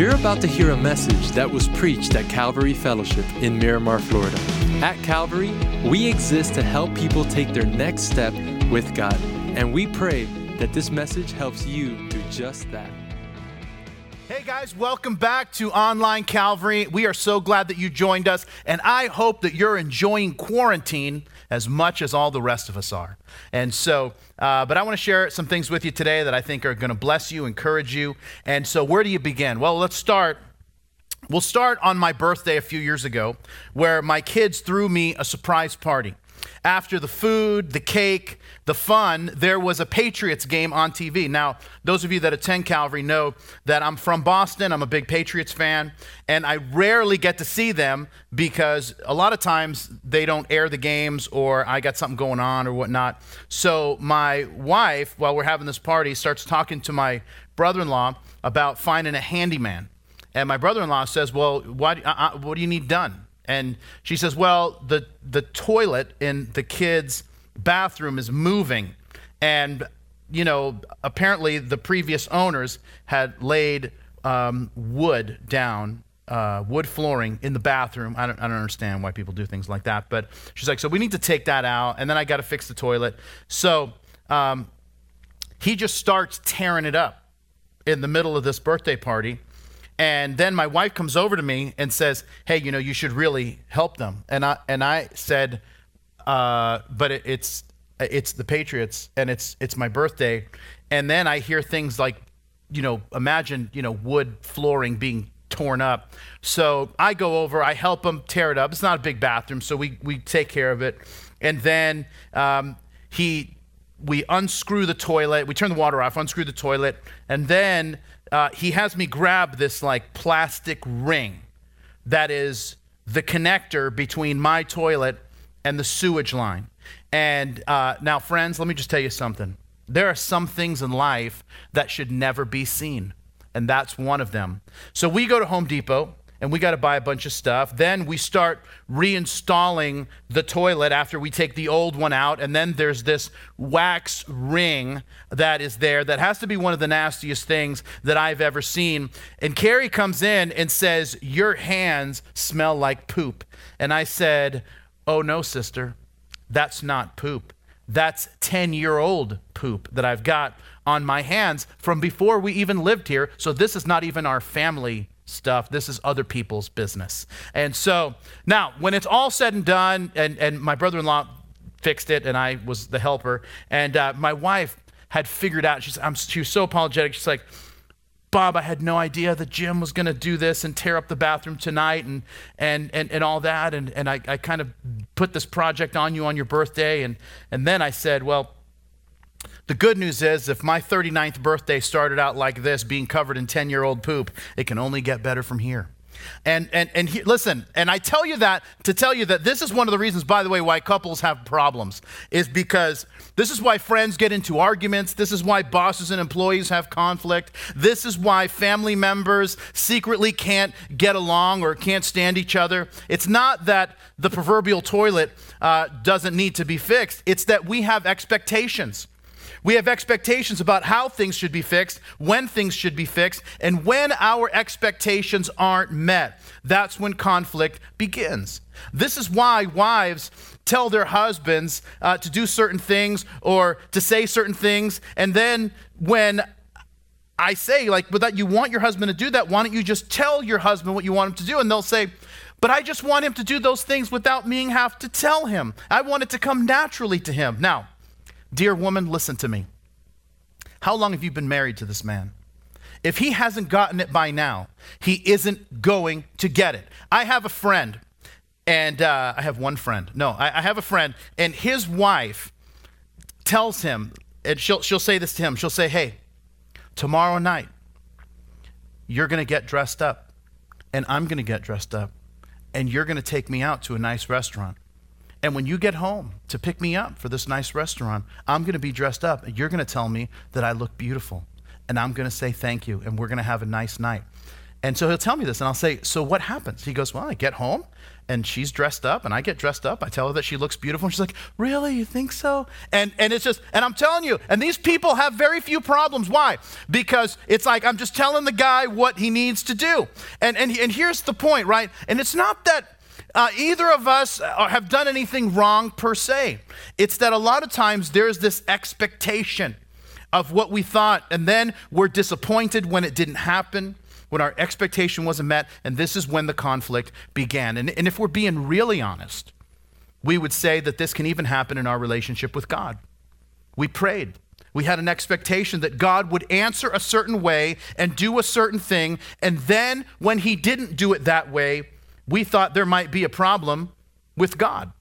You're about to hear a message that was preached at Calvary Fellowship in Miramar, Florida. At Calvary, we exist to help people take their next step with God, and we pray that this message helps you do just that. Hey guys, welcome back to Online Calvary. We are so glad that you joined us, and I hope that you're enjoying quarantine as much as all the rest of us are. And so, uh, but I want to share some things with you today that I think are going to bless you, encourage you. And so, where do you begin? Well, let's start. We'll start on my birthday a few years ago, where my kids threw me a surprise party. After the food, the cake, the fun, there was a Patriots game on TV. Now, those of you that attend Calvary know that I'm from Boston. I'm a big Patriots fan, and I rarely get to see them because a lot of times they don't air the games or I got something going on or whatnot. So, my wife, while we're having this party, starts talking to my brother in law about finding a handyman. And my brother in law says, Well, what, uh, uh, what do you need done? And she says, Well, the, the toilet in the kids' bathroom is moving. And, you know, apparently the previous owners had laid um, wood down, uh, wood flooring in the bathroom. I don't, I don't understand why people do things like that. But she's like, So we need to take that out. And then I got to fix the toilet. So um, he just starts tearing it up in the middle of this birthday party. And then my wife comes over to me and says, "Hey, you know, you should really help them." And I and I said, uh, "But it, it's it's the Patriots, and it's it's my birthday." And then I hear things like, you know, imagine you know wood flooring being torn up. So I go over, I help them tear it up. It's not a big bathroom, so we we take care of it. And then um, he we unscrew the toilet, we turn the water off, unscrew the toilet, and then uh, he has me grab this like plastic ring that is the connector between my toilet and the sewage line. And uh, now, friends, let me just tell you something. There are some things in life that should never be seen, and that's one of them. So we go to Home Depot and we got to buy a bunch of stuff. Then we start reinstalling the toilet after we take the old one out. And then there's this wax ring that is there that has to be one of the nastiest things that I've ever seen. And Carrie comes in and says, Your hands smell like poop. And I said, Oh, no, sister, that's not poop. That's 10 year old poop that I've got on my hands from before we even lived here. So this is not even our family stuff. This is other people's business. And so now, when it's all said and done, and, and my brother in law fixed it, and I was the helper, and uh, my wife had figured out, she's, I'm, she was so apologetic. She's like, Bob, I had no idea that Jim was going to do this and tear up the bathroom tonight and, and, and, and all that. And, and I, I kind of put this project on you on your birthday. And, and then I said, Well, the good news is, if my 39th birthday started out like this, being covered in 10 year old poop, it can only get better from here. And, and, and he, listen, and I tell you that to tell you that this is one of the reasons, by the way, why couples have problems, is because this is why friends get into arguments. This is why bosses and employees have conflict. This is why family members secretly can't get along or can't stand each other. It's not that the proverbial toilet uh, doesn't need to be fixed, it's that we have expectations. We have expectations about how things should be fixed, when things should be fixed, and when our expectations aren't met. That's when conflict begins. This is why wives tell their husbands uh, to do certain things or to say certain things, and then when I say, like, but that you want your husband to do that, why don't you just tell your husband what you want him to do? And they'll say, but I just want him to do those things without me have to tell him. I want it to come naturally to him. Now, Dear woman, listen to me. How long have you been married to this man? If he hasn't gotten it by now, he isn't going to get it. I have a friend, and uh, I have one friend. No, I, I have a friend, and his wife tells him, and she'll, she'll say this to him she'll say, Hey, tomorrow night, you're going to get dressed up, and I'm going to get dressed up, and you're going to take me out to a nice restaurant. And when you get home to pick me up for this nice restaurant, I'm going to be dressed up and you're going to tell me that I look beautiful. And I'm going to say thank you and we're going to have a nice night. And so he'll tell me this and I'll say, So what happens? He goes, Well, I get home and she's dressed up and I get dressed up. I tell her that she looks beautiful. And she's like, Really? You think so? And, and it's just, and I'm telling you, and these people have very few problems. Why? Because it's like, I'm just telling the guy what he needs to do. And, and, and here's the point, right? And it's not that uh, either of us uh, have done anything wrong per se. It's that a lot of times there's this expectation of what we thought, and then we're disappointed when it didn't happen when our expectation wasn't met, and this is when the conflict began. And, and if we're being really honest, we would say that this can even happen in our relationship with God. We prayed. We had an expectation that God would answer a certain way and do a certain thing. And then when He didn't do it that way, we thought there might be a problem with God.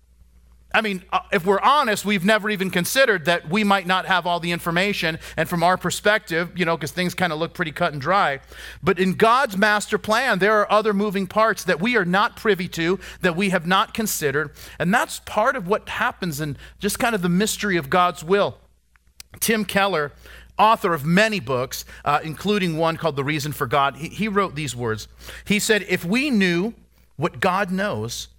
I mean, uh, if we're honest, we've never even considered that we might not have all the information. And from our perspective, you know, because things kind of look pretty cut and dry. But in God's master plan, there are other moving parts that we are not privy to, that we have not considered. And that's part of what happens in just kind of the mystery of God's will. Tim Keller, author of many books, uh, including one called The Reason for God, he, he wrote these words. He said, If we knew what God knows,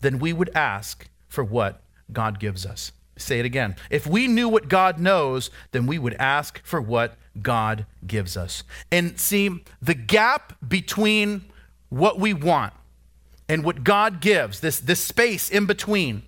then we would ask for what God gives us. Say it again. If we knew what God knows, then we would ask for what God gives us. And see, the gap between what we want and what God gives, this, this space in between,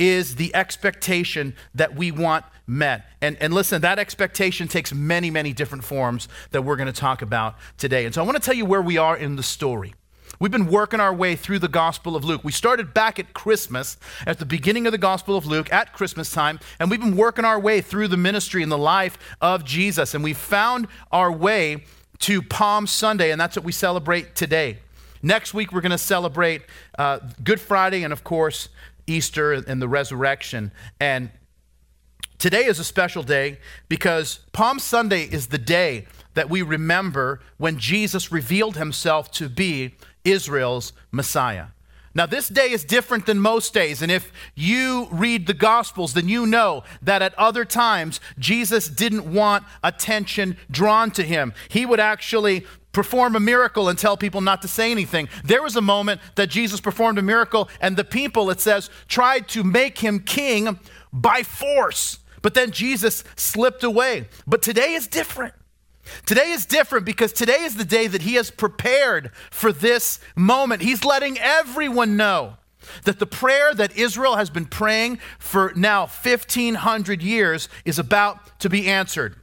is the expectation that we want met. And, and listen, that expectation takes many, many different forms that we're going to talk about today. And so I want to tell you where we are in the story. We've been working our way through the Gospel of Luke. We started back at Christmas, at the beginning of the Gospel of Luke, at Christmas time, and we've been working our way through the ministry and the life of Jesus. And we found our way to Palm Sunday, and that's what we celebrate today. Next week, we're going to celebrate uh, Good Friday and, of course, Easter and the resurrection. And today is a special day because Palm Sunday is the day that we remember when Jesus revealed himself to be Israel's Messiah. Now, this day is different than most days, and if you read the Gospels, then you know that at other times Jesus didn't want attention drawn to him. He would actually perform a miracle and tell people not to say anything. There was a moment that Jesus performed a miracle, and the people, it says, tried to make him king by force. But then Jesus slipped away. But today is different. Today is different because today is the day that he has prepared for this moment. He's letting everyone know that the prayer that Israel has been praying for now 1500 years is about to be answered.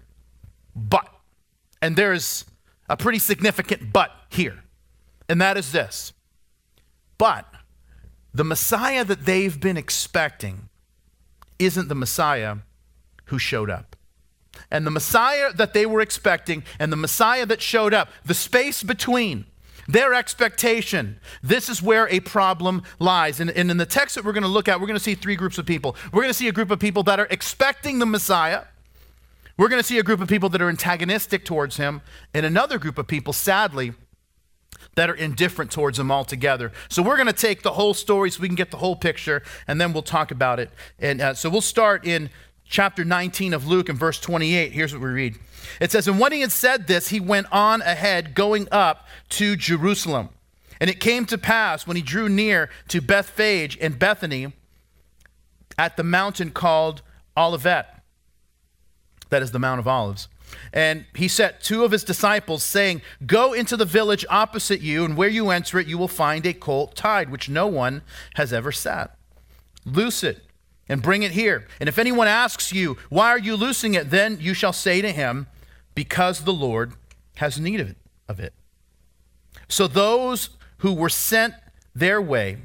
But, and there's a pretty significant but here, and that is this. But the Messiah that they've been expecting isn't the Messiah who showed up and the Messiah that they were expecting and the Messiah that showed up, the space between their expectation, this is where a problem lies. And, and in the text that we're going to look at, we're going to see three groups of people. We're going to see a group of people that are expecting the Messiah. We're going to see a group of people that are antagonistic towards him, and another group of people, sadly, that are indifferent towards him altogether. So we're going to take the whole story so we can get the whole picture, and then we'll talk about it. And uh, so we'll start in chapter 19 of Luke and verse 28. Here's what we read it says, And when he had said this, he went on ahead, going up to Jerusalem. And it came to pass when he drew near to Bethphage and Bethany at the mountain called Olivet, that is the Mount of Olives. And he set two of his disciples, saying, Go into the village opposite you, and where you enter it, you will find a colt tied, which no one has ever sat. Loose it and bring it here. And if anyone asks you, Why are you loosing it? then you shall say to him, Because the Lord has need of it. Of it. So those who were sent their way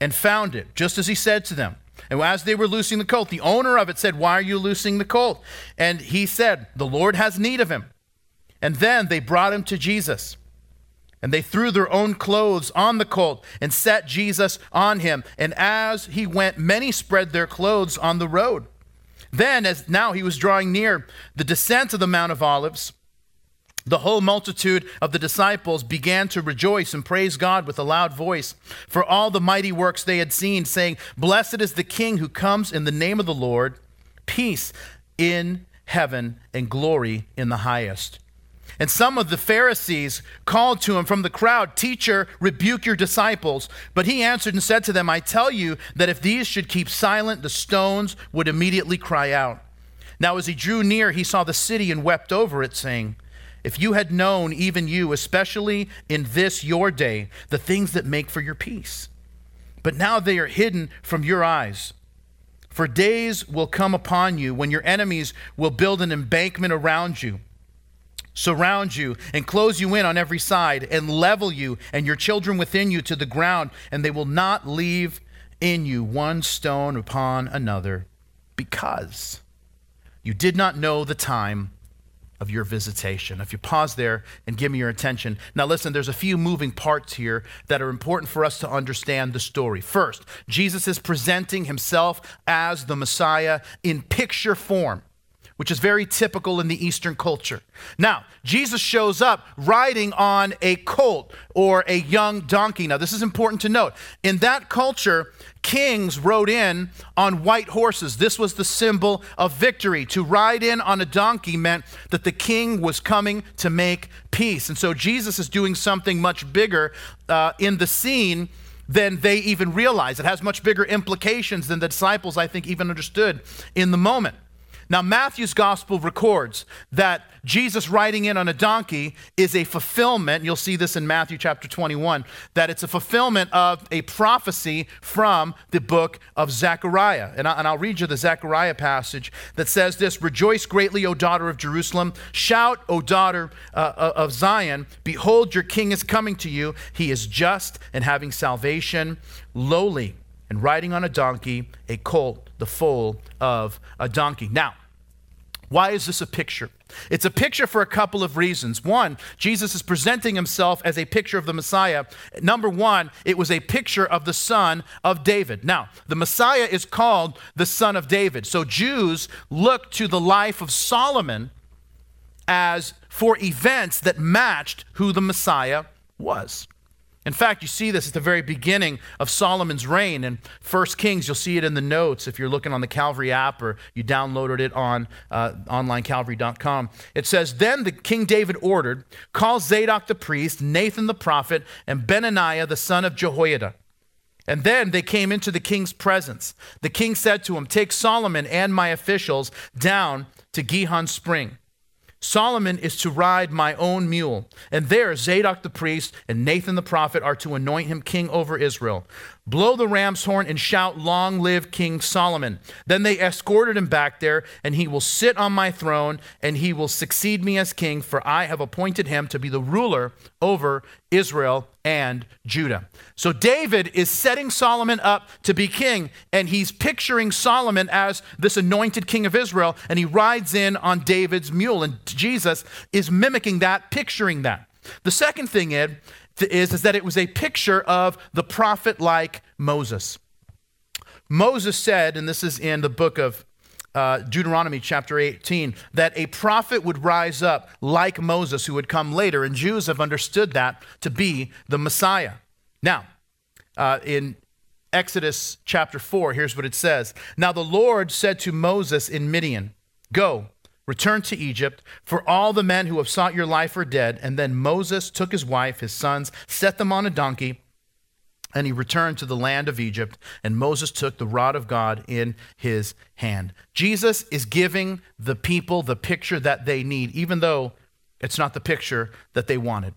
and found it, just as he said to them. And as they were loosing the colt, the owner of it said, Why are you loosing the colt? And he said, The Lord has need of him. And then they brought him to Jesus. And they threw their own clothes on the colt and set Jesus on him. And as he went, many spread their clothes on the road. Then, as now he was drawing near the descent of the Mount of Olives, the whole multitude of the disciples began to rejoice and praise God with a loud voice for all the mighty works they had seen, saying, Blessed is the King who comes in the name of the Lord, peace in heaven and glory in the highest. And some of the Pharisees called to him from the crowd, Teacher, rebuke your disciples. But he answered and said to them, I tell you that if these should keep silent, the stones would immediately cry out. Now, as he drew near, he saw the city and wept over it, saying, If you had known, even you, especially in this your day, the things that make for your peace. But now they are hidden from your eyes. For days will come upon you when your enemies will build an embankment around you surround you and close you in on every side and level you and your children within you to the ground, and they will not leave in you one stone upon another because you did not know the time of your visitation. If you pause there and give me your attention. Now, listen, there's a few moving parts here that are important for us to understand the story. First, Jesus is presenting himself as the Messiah in picture form which is very typical in the Eastern culture. Now, Jesus shows up riding on a colt or a young donkey. Now, this is important to note. In that culture, kings rode in on white horses. This was the symbol of victory. To ride in on a donkey meant that the king was coming to make peace. And so Jesus is doing something much bigger uh, in the scene than they even realize. It has much bigger implications than the disciples, I think, even understood in the moment. Now, Matthew's gospel records that Jesus riding in on a donkey is a fulfillment. You'll see this in Matthew chapter 21, that it's a fulfillment of a prophecy from the book of Zechariah. And, I, will read you the Zechariah passage that says this Rejoice greatly, O daughter of Jerusalem. Shout, O daughter uh, uh, of Zion. Behold, your king is coming to you. He is just and having salvation, lowly and riding on a donkey, a colt, the foal of a donkey. Now, why is this a picture? It's a picture for a couple of reasons. One, Jesus is presenting himself as a picture of the Messiah. Number one, it was a picture of the son of David. Now, the Messiah is called the son of David. So Jews look to the life of Solomon as for events that matched who the Messiah was. In fact, you see this at the very beginning of Solomon's reign. In 1 Kings, you'll see it in the notes if you're looking on the Calvary app or you downloaded it on uh, onlinecalvary.com. It says, Then the King David ordered, Call Zadok the priest, Nathan the prophet, and Benaiah the son of Jehoiada. And then they came into the king's presence. The king said to him, Take Solomon and my officials down to Gihon Spring. Solomon is to ride my own mule. And there, Zadok the priest and Nathan the prophet are to anoint him king over Israel. Blow the ram's horn and shout, Long live King Solomon. Then they escorted him back there, and he will sit on my throne, and he will succeed me as king, for I have appointed him to be the ruler over Israel and Judah. So David is setting Solomon up to be king, and he's picturing Solomon as this anointed king of Israel, and he rides in on David's mule. And Jesus is mimicking that, picturing that. The second thing, Ed, is, is that it was a picture of the prophet like Moses. Moses said, and this is in the book of uh, Deuteronomy chapter 18, that a prophet would rise up like Moses who would come later, and Jews have understood that to be the Messiah. Now, uh, in Exodus chapter 4, here's what it says Now the Lord said to Moses in Midian, Go, Return to Egypt, for all the men who have sought your life are dead. And then Moses took his wife, his sons, set them on a donkey, and he returned to the land of Egypt. And Moses took the rod of God in his hand. Jesus is giving the people the picture that they need, even though it's not the picture that they wanted.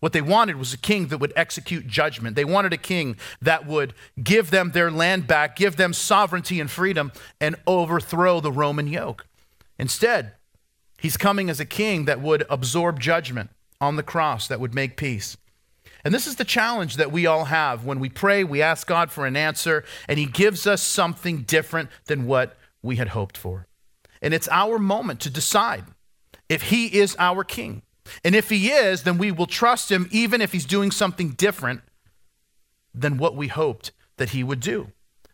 What they wanted was a king that would execute judgment. They wanted a king that would give them their land back, give them sovereignty and freedom, and overthrow the Roman yoke. Instead, he's coming as a king that would absorb judgment on the cross, that would make peace. And this is the challenge that we all have. When we pray, we ask God for an answer, and he gives us something different than what we had hoped for. And it's our moment to decide if he is our king. And if he is, then we will trust him even if he's doing something different than what we hoped that he would do.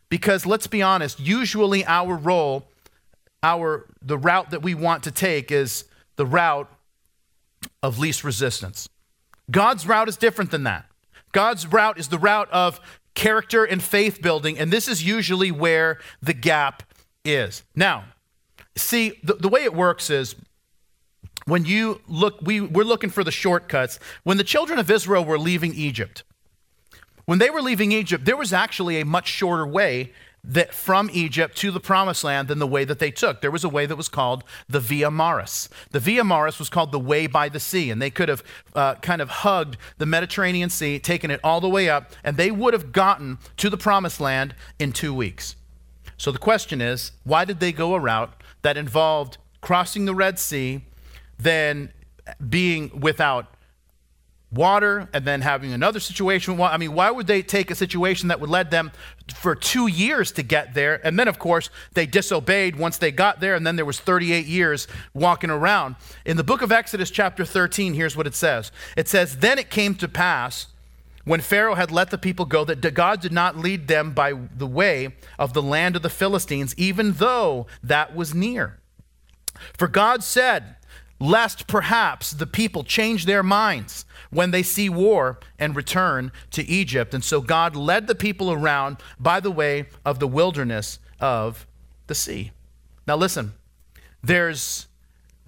Because let's be honest, usually our role our the route that we want to take is the route of least resistance. God's route is different than that. God's route is the route of character and faith building, and this is usually where the gap is. Now, see, the, the way it works is when you look, we, we're looking for the shortcuts. When the children of Israel were leaving Egypt, when they were leaving Egypt, there was actually a much shorter way that from Egypt to the promised land than the way that they took. There was a way that was called the Via Maris. The Via Maris was called the way by the sea, and they could have uh, kind of hugged the Mediterranean Sea, taken it all the way up, and they would have gotten to the promised land in two weeks. So the question is, why did they go a route that involved crossing the Red Sea, then being without water and then having another situation. I mean, why would they take a situation that would lead them for two years to get there? And then, of course, they disobeyed once they got there, and then there was 38 years walking around. In the book of Exodus, chapter 13, here's what it says It says, Then it came to pass when Pharaoh had let the people go that God did not lead them by the way of the land of the Philistines, even though that was near. For God said, Lest perhaps the people change their minds when they see war and return to Egypt. And so God led the people around by the way of the wilderness of the sea. Now, listen, there's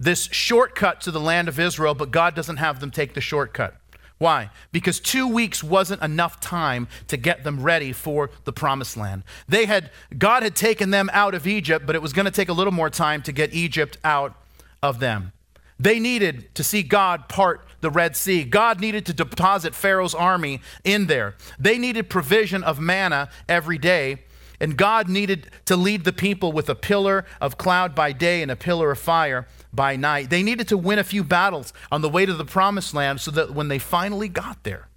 this shortcut to the land of Israel, but God doesn't have them take the shortcut. Why? Because two weeks wasn't enough time to get them ready for the promised land. They had, God had taken them out of Egypt, but it was going to take a little more time to get Egypt out of them. They needed to see God part the Red Sea. God needed to deposit Pharaoh's army in there. They needed provision of manna every day. And God needed to lead the people with a pillar of cloud by day and a pillar of fire by night. They needed to win a few battles on the way to the promised land so that when they finally got there,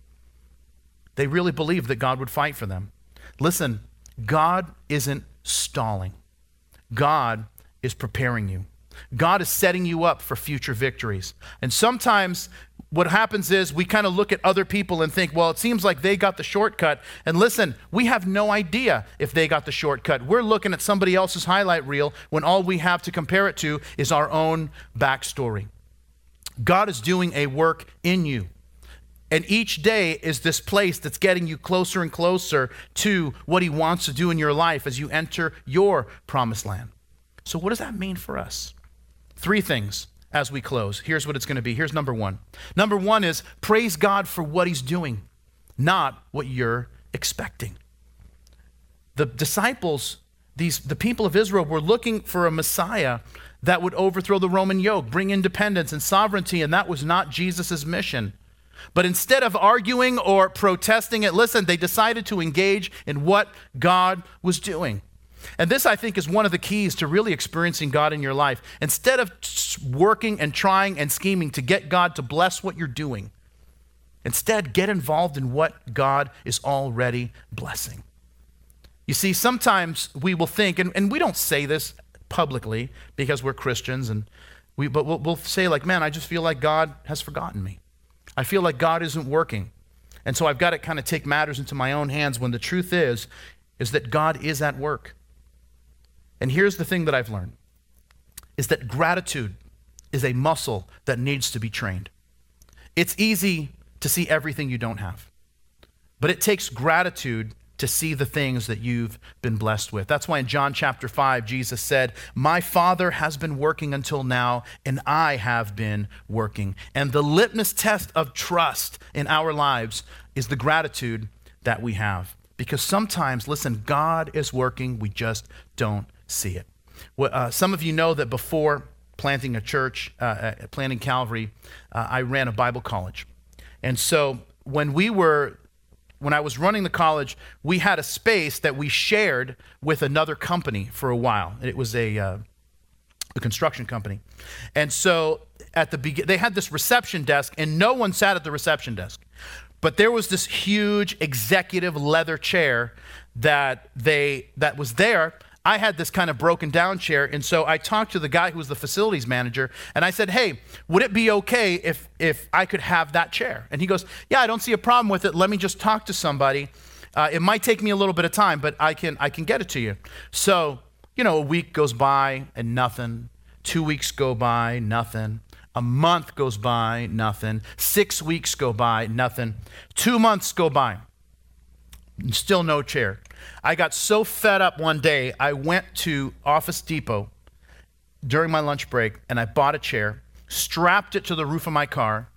they really believed that God would fight for them. Listen, God isn't stalling, God is preparing you. God is setting you up for future victories. And sometimes what happens is we kind of look at other people and think, well, it seems like they got the shortcut. And listen, we have no idea if they got the shortcut. We're looking at somebody else's highlight reel when all we have to compare it to is our own backstory. God is doing a work in you. And each day is this place that's getting you closer and closer to what He wants to do in your life as you enter your promised land. So, what does that mean for us? Three things as we close. Here's what it's going to be. Here's number one. Number one is praise God for what He's doing, not what you're expecting. The disciples, these, the people of Israel, were looking for a Messiah that would overthrow the Roman yoke, bring independence and sovereignty, and that was not Jesus' mission. But instead of arguing or protesting it, listen, they decided to engage in what God was doing. And this, I think, is one of the keys to really experiencing God in your life. Instead of working and trying and scheming to get God to bless what you're doing, instead, get involved in what God is already blessing. You see, sometimes we will think, and, and we don't say this publicly because we're Christians, and we, but we'll, we'll say, like, man, I just feel like God has forgotten me. I feel like God isn't working. And so I've got to kind of take matters into my own hands when the truth is, is that God is at work. And here's the thing that I've learned is that gratitude is a muscle that needs to be trained. It's easy to see everything you don't have, but it takes gratitude to see the things that you've been blessed with. That's why in John chapter 5, Jesus said, My Father has been working until now, and I have been working. And the litmus test of trust in our lives is the gratitude that we have. Because sometimes, listen, God is working, we just don't see it. Well, uh, some of you know that before planting a church, uh, uh, planting Calvary, uh, I ran a Bible college. And so when we were, when I was running the college, we had a space that we shared with another company for a while. It was a, uh, a construction company. And so at the beginning, they had this reception desk, and no one sat at the reception desk. But there was this huge executive leather chair that they that was there I had this kind of broken down chair, and so I talked to the guy who was the facilities manager, and I said, "Hey, would it be okay if if I could have that chair?" And he goes, "Yeah, I don't see a problem with it. Let me just talk to somebody. Uh, it might take me a little bit of time, but I can I can get it to you." So you know, a week goes by and nothing. Two weeks go by, nothing. A month goes by, nothing. Six weeks go by, nothing. Two months go by, still no chair. I got so fed up one day, I went to Office Depot during my lunch break and I bought a chair, strapped it to the roof of my car,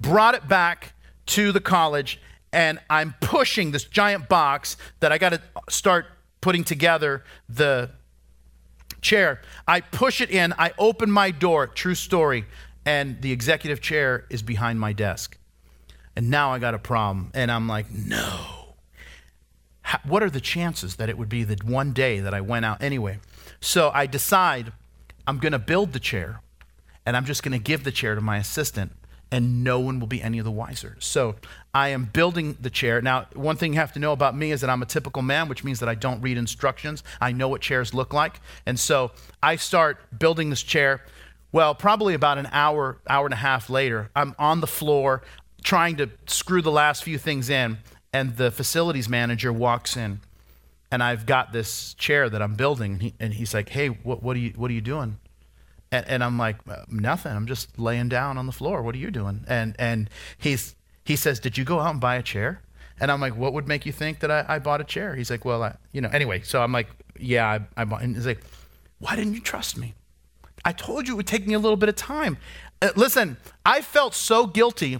brought it back to the college, and I'm pushing this giant box that I got to start putting together the chair. I push it in, I open my door, true story, and the executive chair is behind my desk. And now I got a problem. And I'm like, no. What are the chances that it would be the one day that I went out anyway? So I decide I'm going to build the chair and I'm just going to give the chair to my assistant and no one will be any of the wiser. So I am building the chair. Now, one thing you have to know about me is that I'm a typical man, which means that I don't read instructions. I know what chairs look like. And so I start building this chair. Well, probably about an hour, hour and a half later, I'm on the floor trying to screw the last few things in, and the facilities manager walks in. And I've got this chair that I'm building, and, he, and he's like, Hey, what, what, are you, what are you doing? And, and I'm like, uh, nothing. I'm just laying down on the floor. What are you doing? And, and he's, he says, Did you go out and buy a chair? And I'm like, What would make you think that I, I bought a chair? He's like, Well, I, you know, anyway. So I'm like, Yeah, I, I bought. And he's like, Why didn't you trust me? I told you it would take me a little bit of time. Uh, listen, I felt so guilty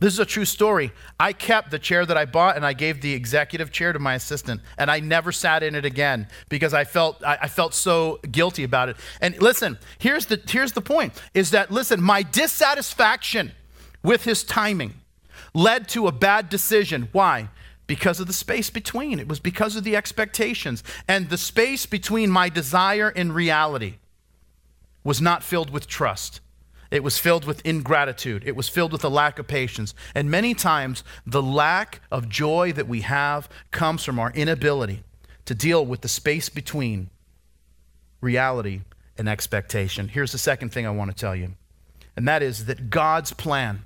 this is a true story. I kept the chair that I bought and I gave the executive chair to my assistant, and I never sat in it again because I felt I, felt so guilty about it. And listen, here's the here's the point: is that listen, my dissatisfaction with his timing led to a bad decision. Why? Because of the space between. It was because of the expectations and the space between my desire and reality was not filled with trust. It was filled with ingratitude. It was filled with a lack of patience. And many times, the lack of joy that we have comes from our inability to deal with the space between reality and expectation. Here's the second thing I want to tell you, and that is that God's plan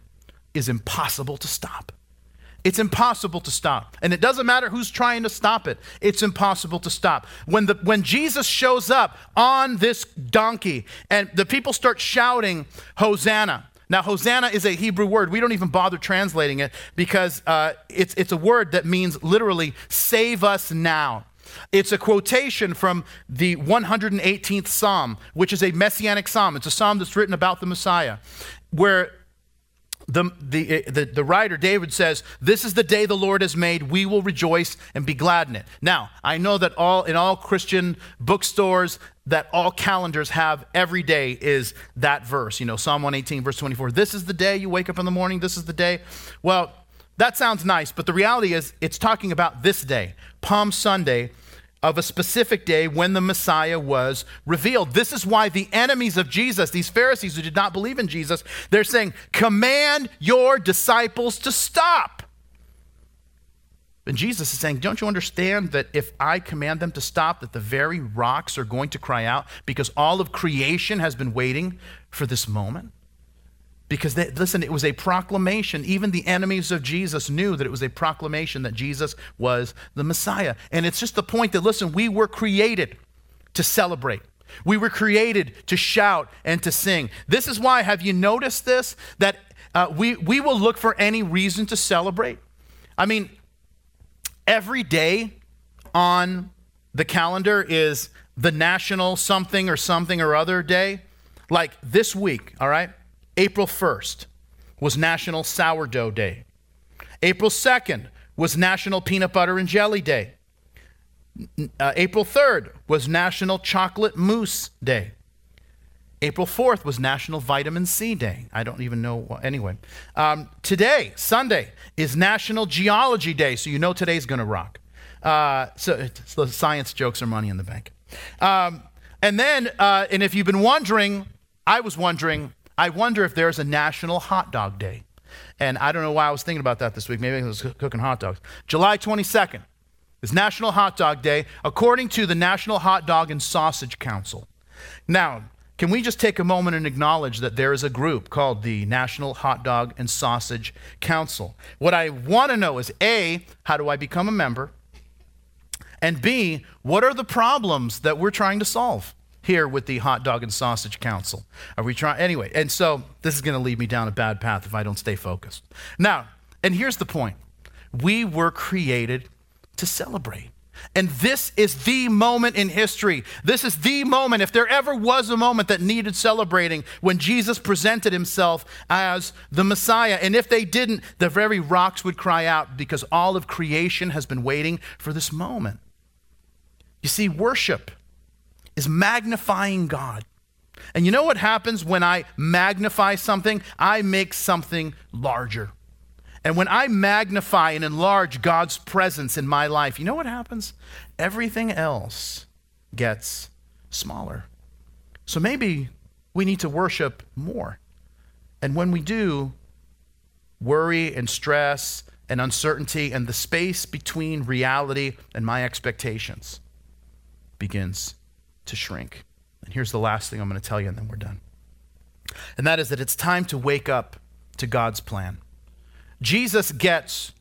is impossible to stop. It's impossible to stop. And it doesn't matter who's trying to stop it. It's impossible to stop. When, the, when Jesus shows up on this donkey and the people start shouting, Hosanna. Now, Hosanna is a Hebrew word. We don't even bother translating it because uh, it's, it's a word that means literally, save us now. It's a quotation from the 118th Psalm, which is a messianic psalm. It's a psalm that's written about the Messiah, where the, the, eh, the, the, writer David says, This is the day the Lord has made. We will rejoice and be glad in it. Now, I know that all in all Christian bookstores, that all calendars have every day is that verse. You know, Psalm 118, verse 24. This is the day you wake up in the morning. This is the day. Well, that sounds nice, but the reality is it's talking about this day, Palm Sunday, of a specific day when the Messiah was revealed. This is why the enemies of Jesus, these Pharisees who did not believe in Jesus, they're saying, Command your disciples to stop. And Jesus is saying, Don't you understand that if I command them to stop, that the very rocks are going to cry out because all of creation has been waiting for this moment? Because, they, listen, it was a proclamation. Even the enemies of Jesus knew that it was a proclamation that Jesus was the Messiah. And it's just the point that, listen, we were created to celebrate. We were created to shout and to sing. This is why, have you noticed this? That uh, we, we will look for any reason to celebrate. I mean, every day on the calendar is the national something or something or other day. Like this week, all right? April 1st was National Sourdough Day. April 2nd was National Peanut Butter and Jelly Day. Uh, April 3rd was National Chocolate Mousse Day. April 4th was National Vitamin C Day. I don't even know. Anyway, um, today, Sunday, is National Geology Day, so you know today's going to rock. Uh, so, so science jokes are money in the bank. Um, and then, uh, and if you've been wondering, I was wondering, I wonder if there's a national hot dog day. And I don't know why I was thinking about that this week. Maybe I was cooking hot dogs. July 22nd is National Hot Dog Day, according to the National Hot Dog and Sausage Council. Now, can we just take a moment and acknowledge that there is a group called the National Hot Dog and Sausage Council? What I want to know is A, how do I become a member? And B, what are the problems that we're trying to solve? Here with the hot dog and sausage council. Are we trying? Anyway, and so this is going to lead me down a bad path if I don't stay focused. Now, and here's the point we were created to celebrate. And this is the moment in history. This is the moment, if there ever was a moment that needed celebrating, when Jesus presented himself as the Messiah. And if they didn't, the very rocks would cry out because all of creation has been waiting for this moment. You see, worship is magnifying God. And you know what happens when I magnify something? I make something larger. And when I magnify and enlarge God's presence in my life, you know what happens? Everything else gets smaller. So maybe we need to worship more. And when we do, worry and stress and uncertainty and the space between reality and my expectations begins to shrink. And here's the last thing I'm going to tell you, and then we're done. And that is that it's time to wake up to God's plan. Jesus gets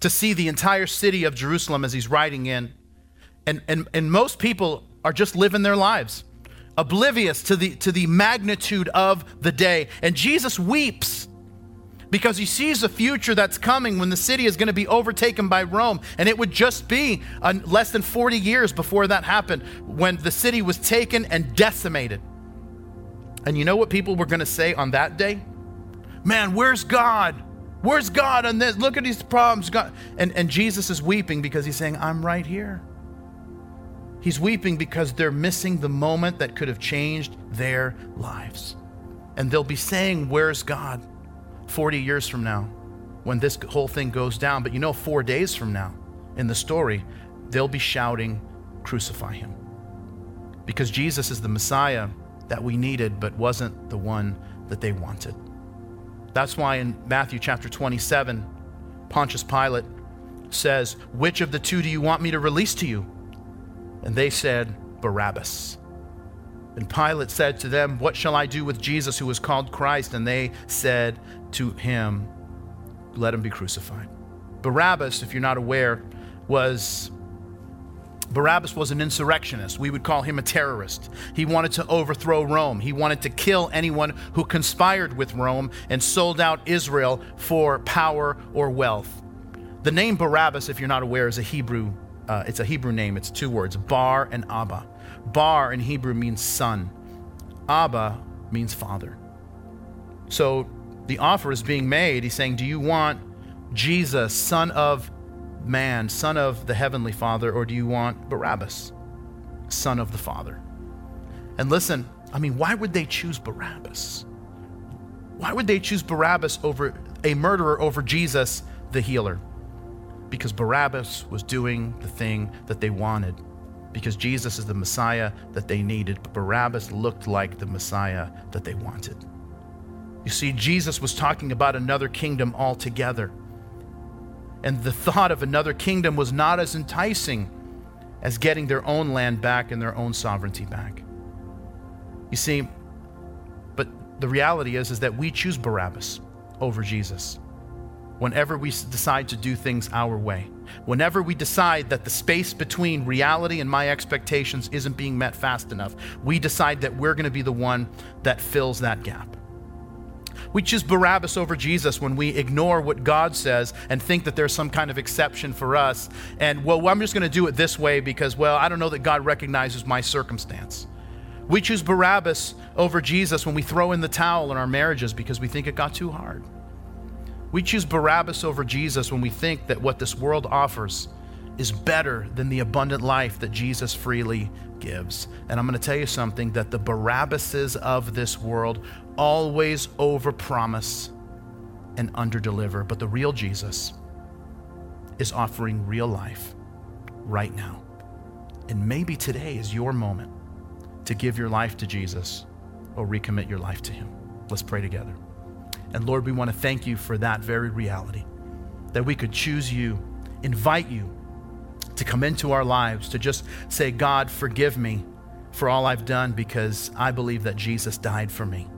to see the entire city of Jerusalem as he's riding in, and, and, and most people are just living their lives, oblivious to the, to the magnitude of the day. And Jesus weeps because he sees a future that's coming when the city is going to be overtaken by Rome. And it would just be less than 40 years before that happened when the city was taken and decimated. And you know what people were going to say on that day? Man, where's God? Where's God on this? Look at these problems. God. And, and Jesus is weeping because he's saying, I'm right here. He's weeping because they're missing the moment that could have changed their lives. And they'll be saying, Where's God? 40 years from now when this whole thing goes down. But you know, four days from now in the story, they'll be shouting, Crucify him. Because Jesus is the Messiah that we needed, but wasn't the one that they wanted. That's why in Matthew chapter 27, Pontius Pilate says, Which of the two do you want me to release to you? And they said, Barabbas. And Pilate said to them, What shall I do with Jesus who is called Christ? And they said, to him, let him be crucified. Barabbas, if you're not aware, was Barabbas was an insurrectionist. We would call him a terrorist. He wanted to overthrow Rome. He wanted to kill anyone who conspired with Rome and sold out Israel for power or wealth. The name Barabbas, if you're not aware, is a Hebrew. Uh, it's a Hebrew name. It's two words: Bar and Abba. Bar in Hebrew means son. Abba means father. So the offer is being made. He's saying, Do you want Jesus, Son of man, Son of the Heavenly Father, or do you want Barabbas, Son of the Father? And listen, I mean, why would they choose Barabbas? Why would they choose Barabbas over a murderer over Jesus, the healer? Because Barabbas was doing the thing that they wanted. Because Jesus is the Messiah that they needed, but Barabbas looked like the Messiah that they wanted. You see, Jesus was talking about another kingdom altogether. And the thought of another kingdom was not as enticing as getting their own land back and their own sovereignty back. You see, but the reality is, is that we choose Barabbas over Jesus whenever we decide to do things our way. Whenever we decide that the space between reality and my expectations isn't being met fast enough, we decide that we're going to be the one that fills that gap. We choose Barabbas over Jesus when we ignore what God says and think that there's some kind of exception for us. And, well, I'm just going to do it this way because, well, I don't know that God recognizes my circumstance. We choose Barabbas over Jesus when we throw in the towel in our marriages because we think it got too hard. We choose Barabbas over Jesus when we think that what this world offers is better than the abundant life that Jesus freely gives. And I'm going to tell you something that the Barabbases of this world always overpromise and underdeliver, but the real Jesus is offering real life right now. And maybe today is your moment to give your life to Jesus or recommit your life to Him. Let's pray together. And Lord, we want to thank you for that very reality that we could choose you, invite you to come into our lives, to just say, God, forgive me for all I've done because I believe that Jesus died for me.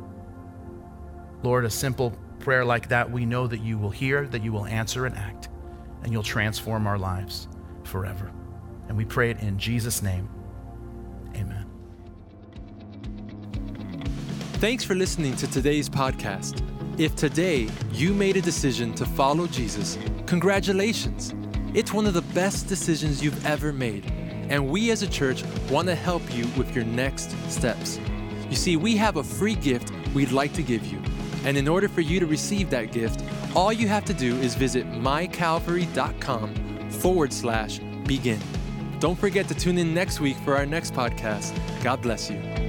Lord, a simple prayer like that, we know that you will hear, that you will answer and act, and you'll transform our lives forever. And we pray it in Jesus' name. Amen. Thanks for listening to today's podcast. If today you made a decision to follow Jesus, congratulations. It's one of the best decisions you've ever made, and we as a church want to help you with your next steps. You see, we have a free gift we'd like to give you, and in order for you to receive that gift, all you have to do is visit mycalvary.com forward slash begin. Don't forget to tune in next week for our next podcast. God bless you.